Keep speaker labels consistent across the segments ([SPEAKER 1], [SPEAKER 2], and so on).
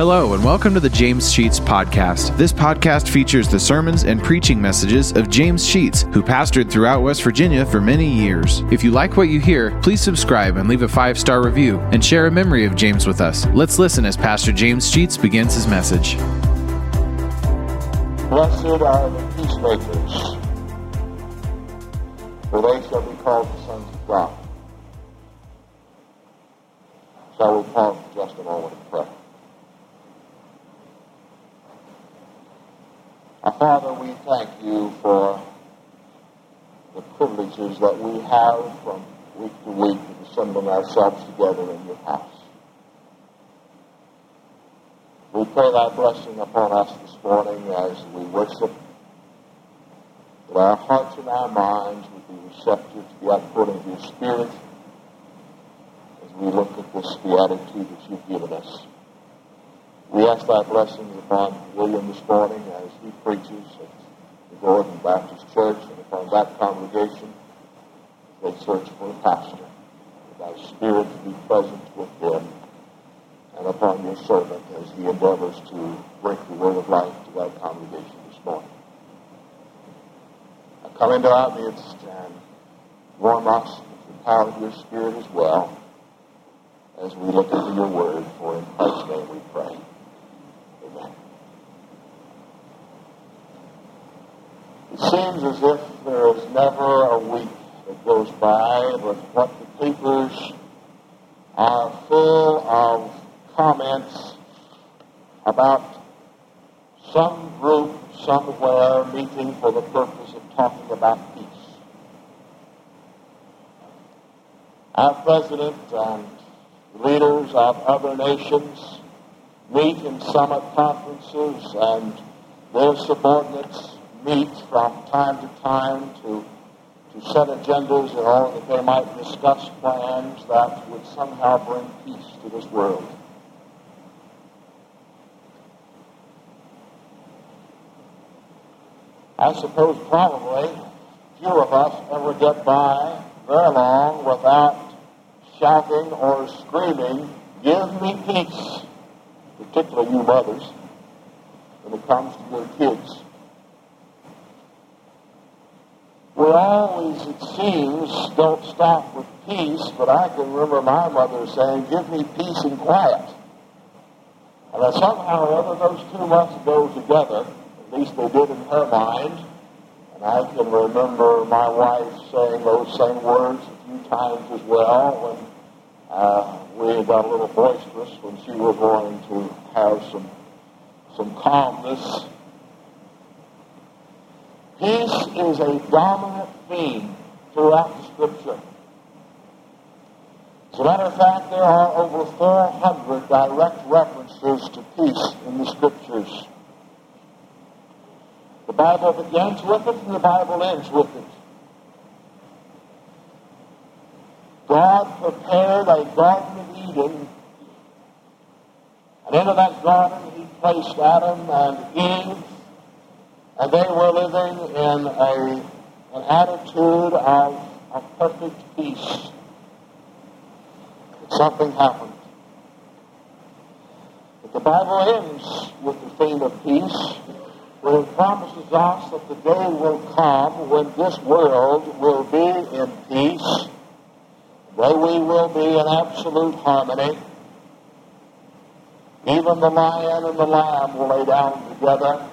[SPEAKER 1] Hello, and welcome to the James Sheets Podcast. This podcast features the sermons and preaching messages of James Sheets, who pastored throughout West Virginia for many years. If you like what you hear, please subscribe and leave a five star review and share a memory of James with us. Let's listen as Pastor James Sheets begins his message.
[SPEAKER 2] Blessed are the peacemakers, for they shall be called the sons of God. Shall we pause just a moment and pray? Our Father, we thank you for the privileges that we have from week to week of assembling ourselves together in your house. We pray thy blessing upon us this morning as we worship, that our hearts and our minds would be receptive to the outpouring of your Spirit as we look at this beatitude that you've given us. We ask thy blessings upon William this morning as he preaches at the Gordon Baptist Church and upon that congregation as they search for a pastor. That thy Spirit to be present with them and upon your servant as he endeavors to bring the word of life to that congregation this morning. I come into our midst and warm us with the power of your Spirit as well as we look into your word, for in Christ's name we pray. It seems as if there is never a week that goes by but what the papers uh, are full of comments about some group somewhere meeting for the purpose of talking about peace. Our president and leaders of other nations meet in summit conferences and their subordinates meet from time to time to, to set agendas in order that they might discuss plans that would somehow bring peace to this world. I suppose probably few of us ever get by very long without shouting or screaming, Give me peace, particularly you mothers, when it comes to your kids. We always, it seems, don't stop with peace, but I can remember my mother saying, Give me peace and quiet. And that somehow or other those two must go together. At least they did in her mind. And I can remember my wife saying those same words a few times as well when uh, we got a little boisterous when she was wanting to have some some calmness. Peace is a dominant theme throughout the Scripture. As a matter of fact, there are over 400 direct references to peace in the Scriptures. The Bible begins with it and the Bible ends with it. God prepared a Garden of Eden, and into that garden he placed Adam and Eve, and they were living in a, an attitude of, of perfect peace. But something happened. But the Bible ends with the theme of peace, where it promises us that the day will come when this world will be in peace where we will be in absolute harmony. Even the lion and the lamb will lay down together,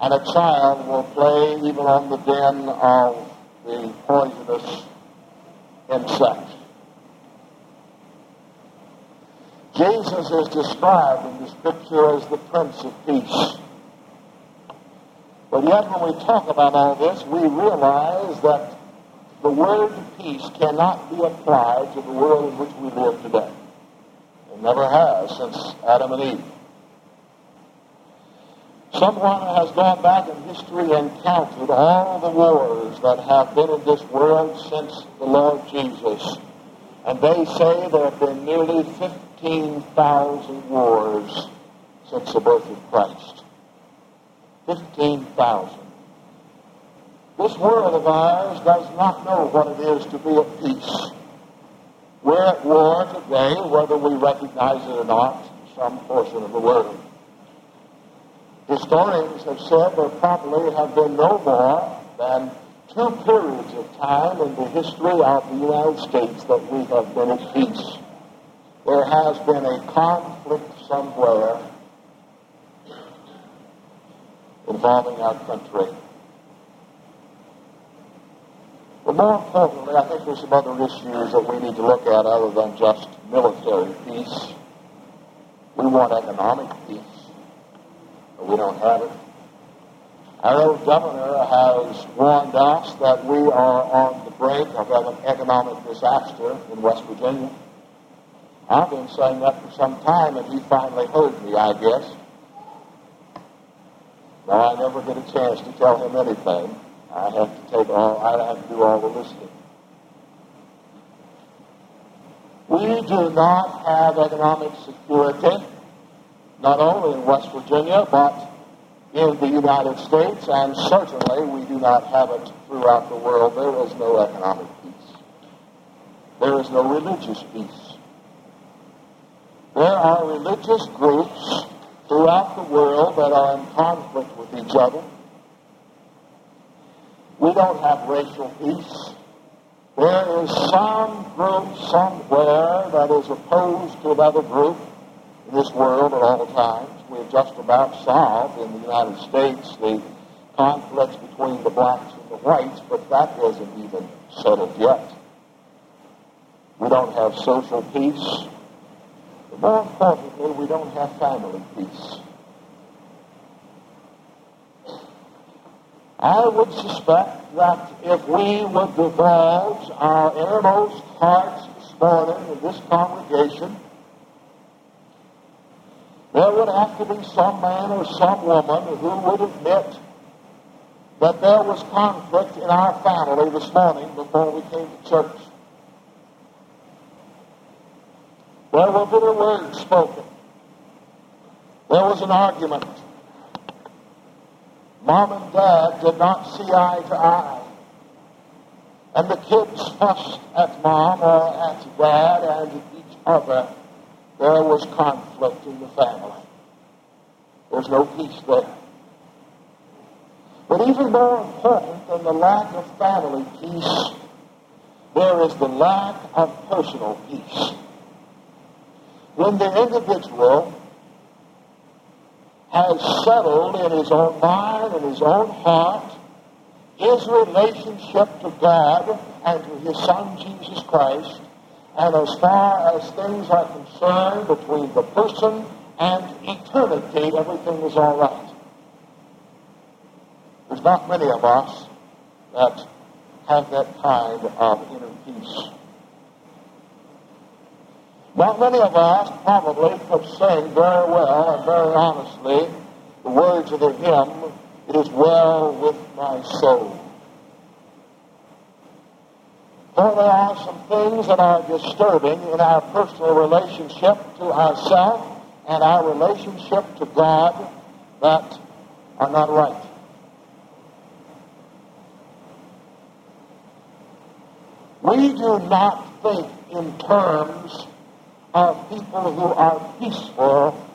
[SPEAKER 2] and a child will play even on the den of the poisonous insect. Jesus is described in the scripture as the Prince of Peace. But yet, when we talk about all this, we realize that the word peace cannot be applied to the world in which we live today. It never has since Adam and Eve. Someone has gone back in history and counted all the wars that have been in this world since the Lord Jesus. And they say there have been nearly 15,000 wars since the birth of Christ. 15,000. This world of ours does not know what it is to be at peace. We're at war today, whether we recognize it or not. some portion of the world. Historians have said there probably have been no more than two periods of time in the history of the United States that we have been at peace. There has been a conflict somewhere involving our country. But more importantly, I think there's some other issues that we need to look at other than just military peace. We want economic peace, we don't have it. Our old governor has warned us that we are on the brink of an economic disaster in West Virginia. I've been saying that for some time, and he finally heard me, I guess. Now, I never get a chance to tell him anything. I have to take all, I have to do all the listening. We do not have economic security, not only in West Virginia, but in the United States, and certainly we do not have it throughout the world. There is no economic peace. There is no religious peace. There are religious groups throughout the world that are in conflict with each other. We don't have racial peace. There is some group somewhere that is opposed to another group this world at all times. We've just about solved in the United States the conflicts between the blacks and the whites, but that isn't even settled yet. We don't have social peace. But more importantly, we don't have family peace. I would suspect that if we would divulge our innermost hearts this morning in this congregation, there would have to be some man or some woman who would admit that there was conflict in our family this morning before we came to church. There were bitter words spoken. There was an argument. Mom and Dad did not see eye to eye. And the kids fussed at Mom or at Dad and each other. There was conflict in the family. There's no peace there. But even more important than the lack of family peace, there is the lack of personal peace. When the individual has settled in his own mind and his own heart his relationship to God and to his Son Jesus Christ, and as far as things are concerned between the person and eternity, everything is all right. There's not many of us that have that kind of inner peace. Not many of us probably could sing very well and very honestly the words of the hymn, It is well with my soul. For there are some things that are disturbing in our personal relationship to ourselves and our relationship to God that are not right. We do not think in terms of people who are peaceful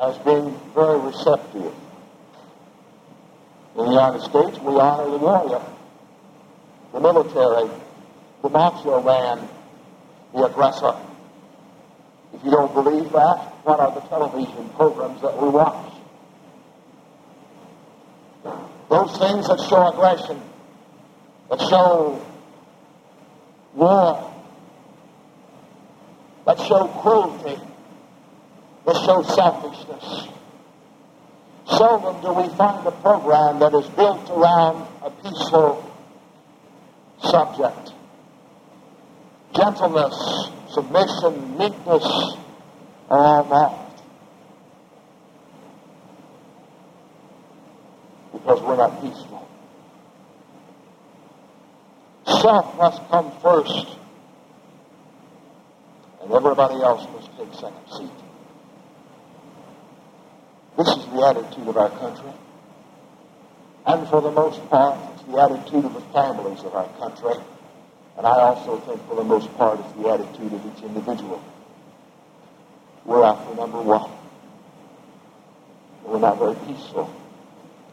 [SPEAKER 2] as being very receptive. In the United States, we honor the warrior, the military, the macho man, the aggressor. If you don't believe that, what are the television programs that we watch? Those things that show aggression, that show war, that show cruelty, that show selfishness. Seldom do we find a program that is built around a peaceful subject. Gentleness, submission, meekness are all marked. Because we're not peaceful. Self must come first, and everybody else must take second seat. This is the attitude of our country. And for the most part, it's the attitude of the families of our country. And I also think for the most part it's the attitude of each individual. we're after number one. We're not very peaceful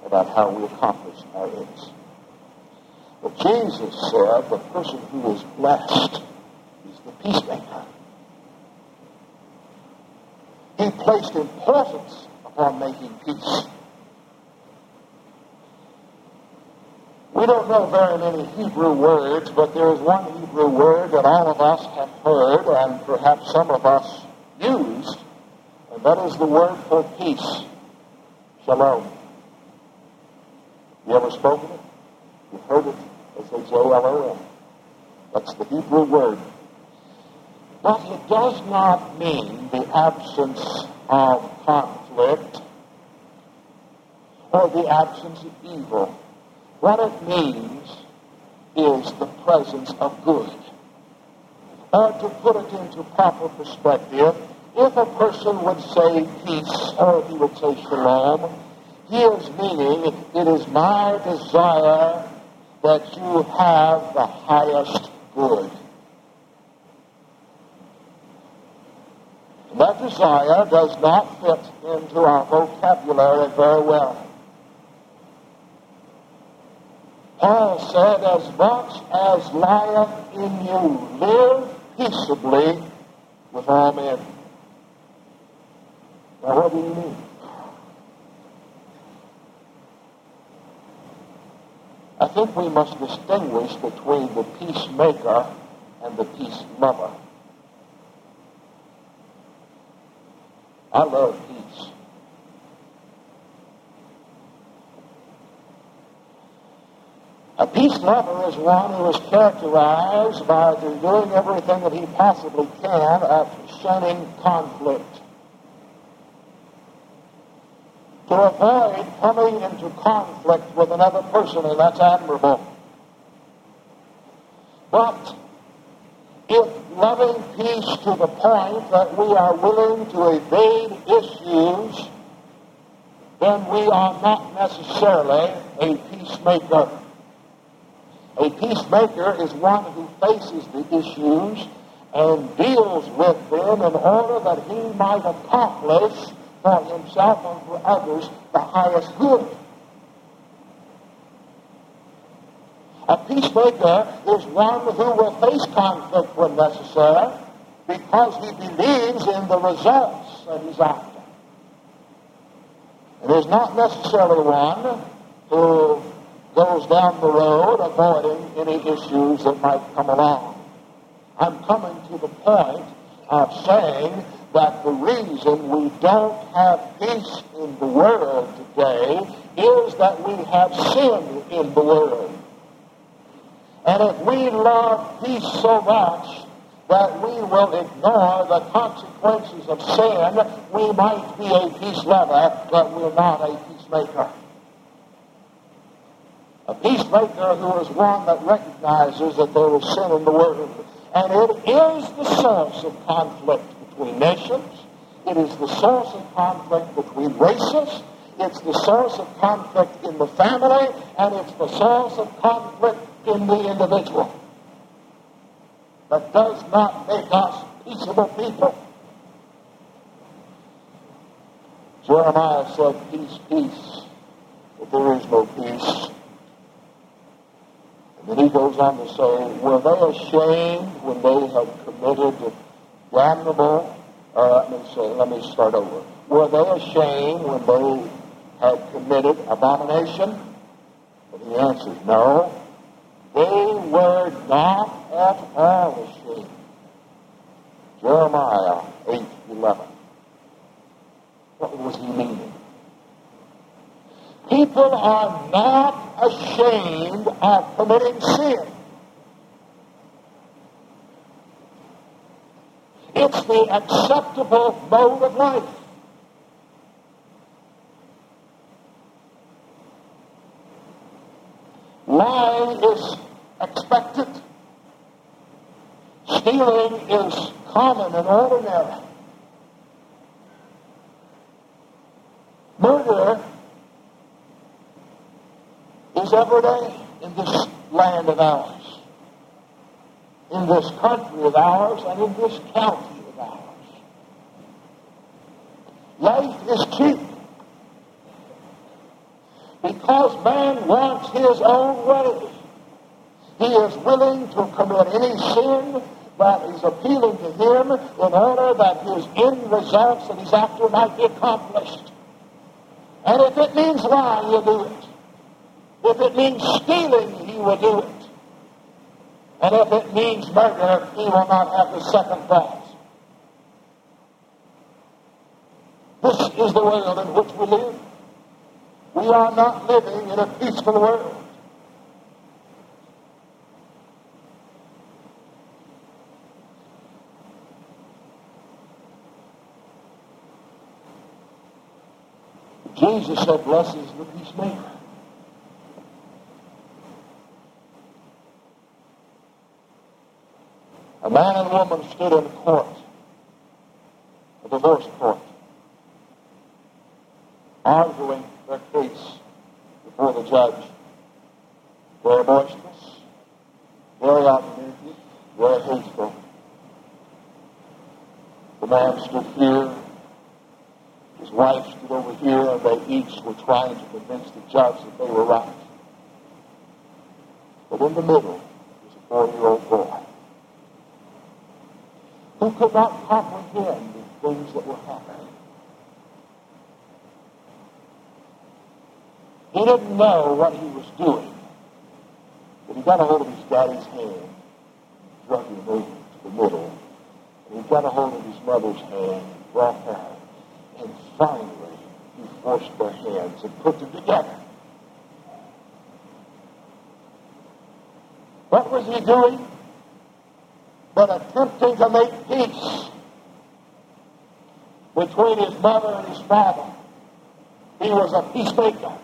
[SPEAKER 2] about how we accomplish our ends. But Jesus said the person who is blessed is the peacemaker. He placed importance upon making peace. We don't know very many Hebrew words, but there is one Hebrew word that all of us have heard and perhaps some of us used, and that is the word for peace, shalom. You ever spoken it? You've heard it? S-H-A-L-O-M. That's the Hebrew word. But it does not mean the absence of conflict or the absence of evil. What it means is the presence of good. Or to put it into proper perspective, if a person would say peace or he would say shalom, he is meaning it is my desire that you have the highest good. That desire does not fit into our vocabulary very well. Paul said, As much as lieth in you, live peaceably with all men. Now, what do you mean? I think we must distinguish between the peacemaker and the peace. I love peace. A peace lover is one who is characterized by doing everything that he possibly can of shunning conflict. To avoid coming into conflict with another person, and that's admirable. But if loving peace to the point that we are willing to evade issues, then we are not necessarily a peacemaker. A peacemaker is one who faces the issues and deals with them in order that he might accomplish for himself and for others the highest good. A peacemaker is one who will face conflict when necessary because he believes in the results that he's after. It is not necessarily one who goes down the road avoiding any issues that might come along. I'm coming to the point of saying that the reason we don't have peace in the world today is that we have sin in the world. And if we love peace so much that we will ignore the consequences of sin, we might be a peace lover, but we're not a peacemaker. A peacemaker who is one that recognizes that there is sin in the world. And it is the source of conflict between nations. It is the source of conflict between races. It's the source of conflict in the family, and it's the source of conflict in the individual. That does not make us peaceable people. Jeremiah said, Peace, peace, but there is no peace. And then he goes on to say, Were they ashamed when they had committed damnable, uh, let me say, let me start over. Were they ashamed when they had committed abomination? And he answers, no. They were not at all ashamed. Jeremiah 8, 11. What was he meaning? People are not ashamed of committing sin. It's the acceptable mode of life. Lying is expected. Stealing is common and ordinary. Murder every day in this land of ours in this country of ours and in this county of ours. Life is cheap. Because man wants his own way. He is willing to commit any sin that is appealing to him in order that his end results that he's after might be accomplished. And if it means lying, he'll do it. If it means stealing, he will do it. And if it means murder, he will not have the second thought. This is the world in which we live. We are not living in a peaceful world. Jesus said, Blessed is the peacemaker. A man and woman stood in court, a divorce court, arguing their case before the judge. Very boisterous, very argumentative, very hateful. The man stood here, his wife stood over here, and they each were trying to convince the judge that they were right. But in the middle was a four-year-old boy could not comprehend the things that were happening. He didn't know what he was doing, but he got a hold of his daddy's hand, drug him over to the middle, and he got a hold of his mother's hand, brought her, and finally he forced their hands and put them together. What was he doing? But attempting to make peace between his mother and his father. He was a peacemaker.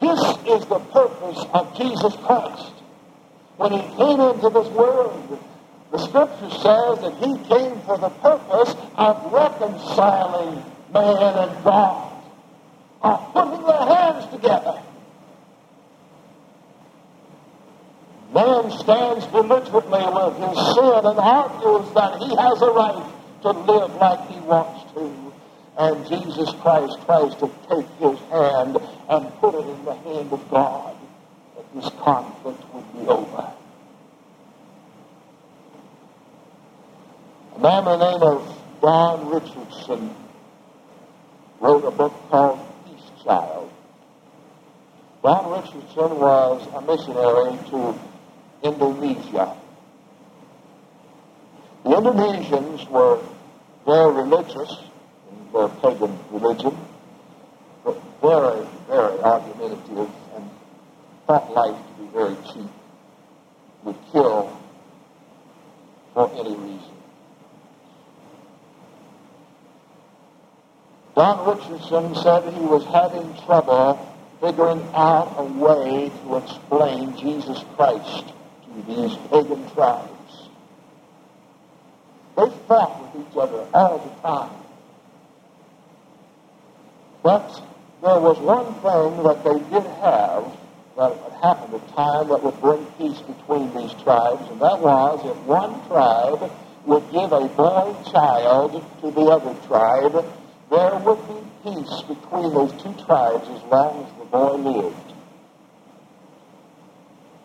[SPEAKER 2] This is the purpose of Jesus Christ. When he came into this world, the scripture says that he came for the purpose of reconciling man and God, of putting their hands together. Man stands belligerently with his sin and argues that he has a right to live like he wants to. And Jesus Christ tries to take his hand and put it in the hand of God that this conflict would be over. A man by the name of Don Richardson wrote a book called Peace Child. Don Richardson was a missionary to Indonesia. The Indonesians were very religious in their pagan religion, but very, very argumentative and thought life to be very cheap, would kill for any reason. Don Richardson said he was having trouble figuring out a way to explain Jesus Christ these pagan tribes. They fought with each other all the time. But there was one thing that they did have that would happen at time that would bring peace between these tribes, and that was if one tribe would give a boy child to the other tribe, there would be peace between those two tribes as long as the boy lived.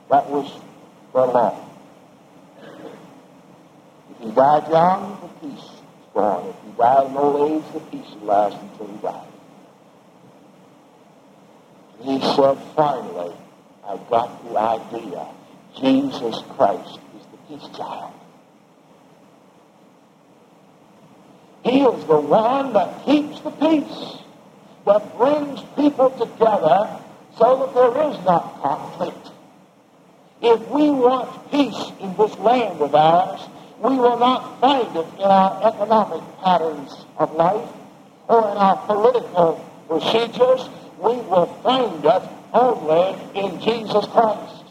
[SPEAKER 2] That was for long. If he died young, the peace is gone. If he died in old age, the peace would last until he died. He said, finally, I got the idea. Jesus Christ is the peace child. He is the one that keeps the peace, that brings people together so that there is not conflict. If we want peace in this land of ours, we will not find it in our economic patterns of life or in our political procedures. We will find it only in Jesus Christ.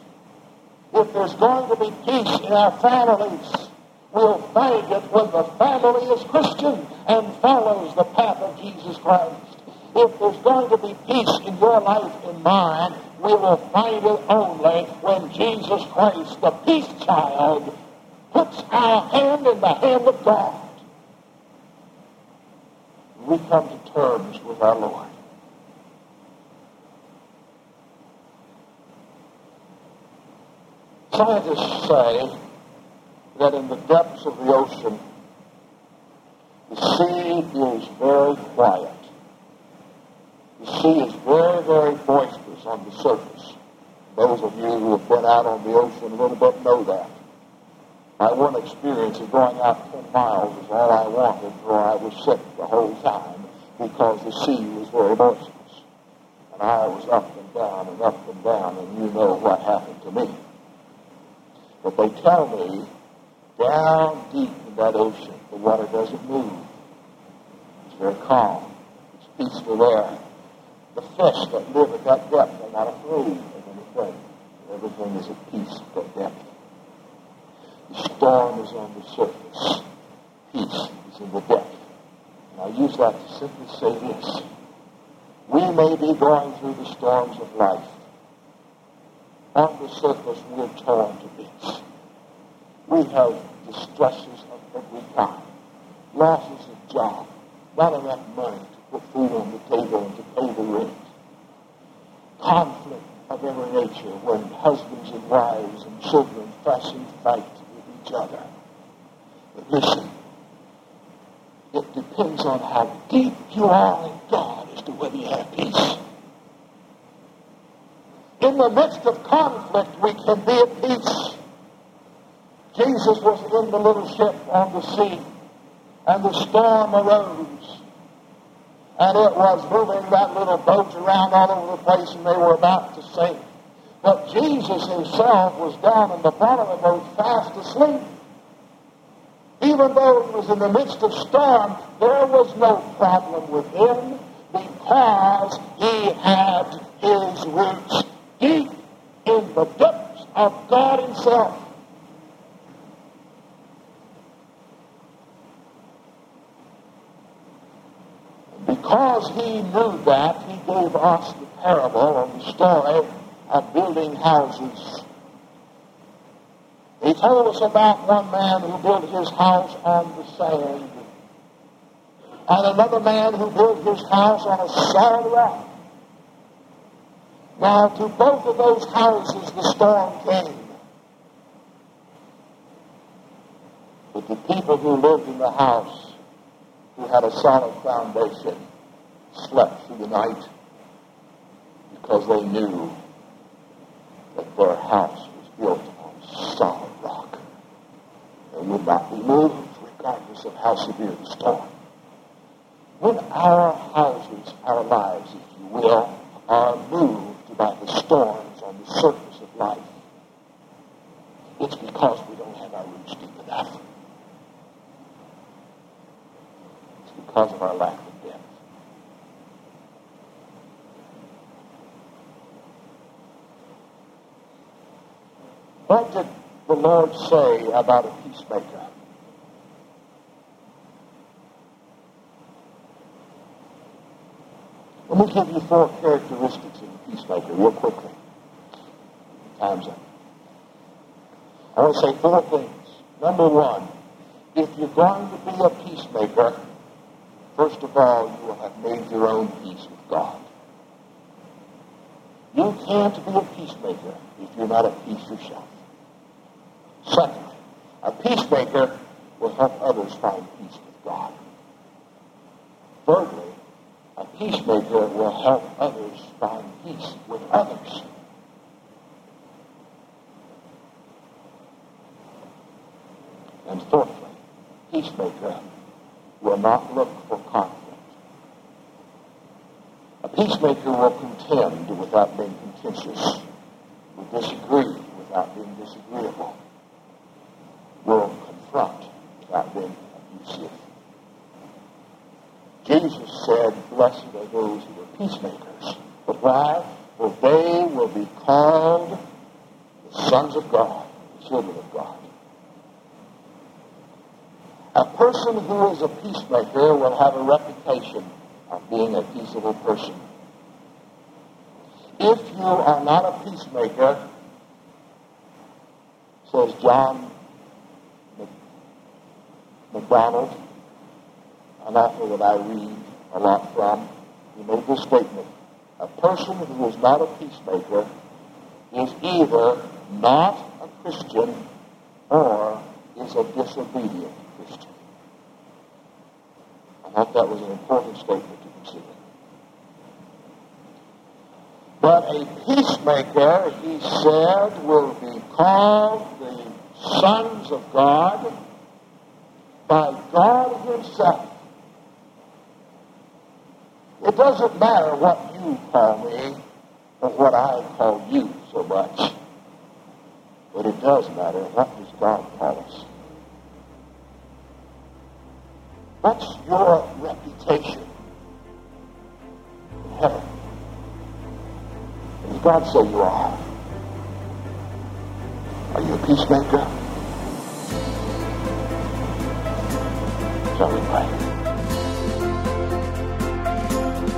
[SPEAKER 2] If there's going to be peace in our families, we'll find it when the family is Christian and follows the path of Jesus Christ. If there's going to be peace in your life and mine, we will find it only when Jesus Christ, the peace child, puts our hand in the hand of God. We come to terms with our Lord. Scientists say that in the depths of the ocean, the sea is very quiet. The sea is on the surface. Those of you who have been out on the ocean a little bit know that. My one experience of going out 10 miles is all I wanted, for I was sick the whole time because the sea was very boisterous. And I was up and down and up and down, and you know what happened to me. But they tell me down deep in that ocean, the water doesn't move. It's very calm. It's peaceful there. The fish that live at that depth are not afraid of anything. Everything is at peace at depth. The storm is on the surface. Peace is in the depth. And I use that to simply say this. We may be going through the storms of life. On the surface, we're torn to bits. We have distresses of every kind. Losses of job. Not enough money put food on the table and to pay the rent. Conflict of every nature when husbands and wives and children fuss and fight with each other. But listen, it depends on how deep you are in God as to whether you have peace. In the midst of conflict, we can be at peace. Jesus was in the little ship on the sea, and the storm arose. And it was moving that little boat around all over the place, and they were about to sink. But Jesus himself was down in the bottom of the boat, fast asleep. Even though he was in the midst of storm, there was no problem with him because he had his roots deep in the depths of God himself. Because he knew that, he gave us the parable or the story of building houses. He told us about one man who built his house on the sand, and another man who built his house on a solid rock. Now, to both of those houses the storm came. But the people who lived in the house, who had a solid foundation, slept through the night because they knew that their house was built on solid rock and would not be moved regardless of how severe the storm. When our houses, our lives, if you will, are moved by the storms on the surface of life, it's because we don't have our roots deep enough. It's because of our lack of depth. What did the Lord say about a peacemaker? Let me give you four characteristics of a peacemaker real quickly. Time's up. I want to say four things. Number one, if you're going to be a peacemaker, first of all, you will have made your own peace with God. You can't be a peacemaker if you're not at peace yourself. Secondly, a peacemaker will help others find peace with God. Thirdly, a peacemaker will help others find peace with others. And fourthly, peacemaker will not look for conflict. A peacemaker will contend without being contentious, will disagree without being disagreeable, will confront without being abusive. Jesus said, Blessed are those who are peacemakers. But why? For they will be called the sons of God, the children of God. A person who is a peacemaker will have a reputation of being a peaceable person. If you are not a peacemaker, says John MacDonald, an author that I read a lot from. He made this statement. A person who is not a peacemaker is either not a Christian or is a disobedient Christian. I thought that was an important statement to consider. But a peacemaker, he said, will be called the sons of God by God himself. It doesn't matter what you call me or what I call you so much. But it does matter what does God call us. What's your reputation in heaven? Does God say you are? Are you a peacemaker? Shall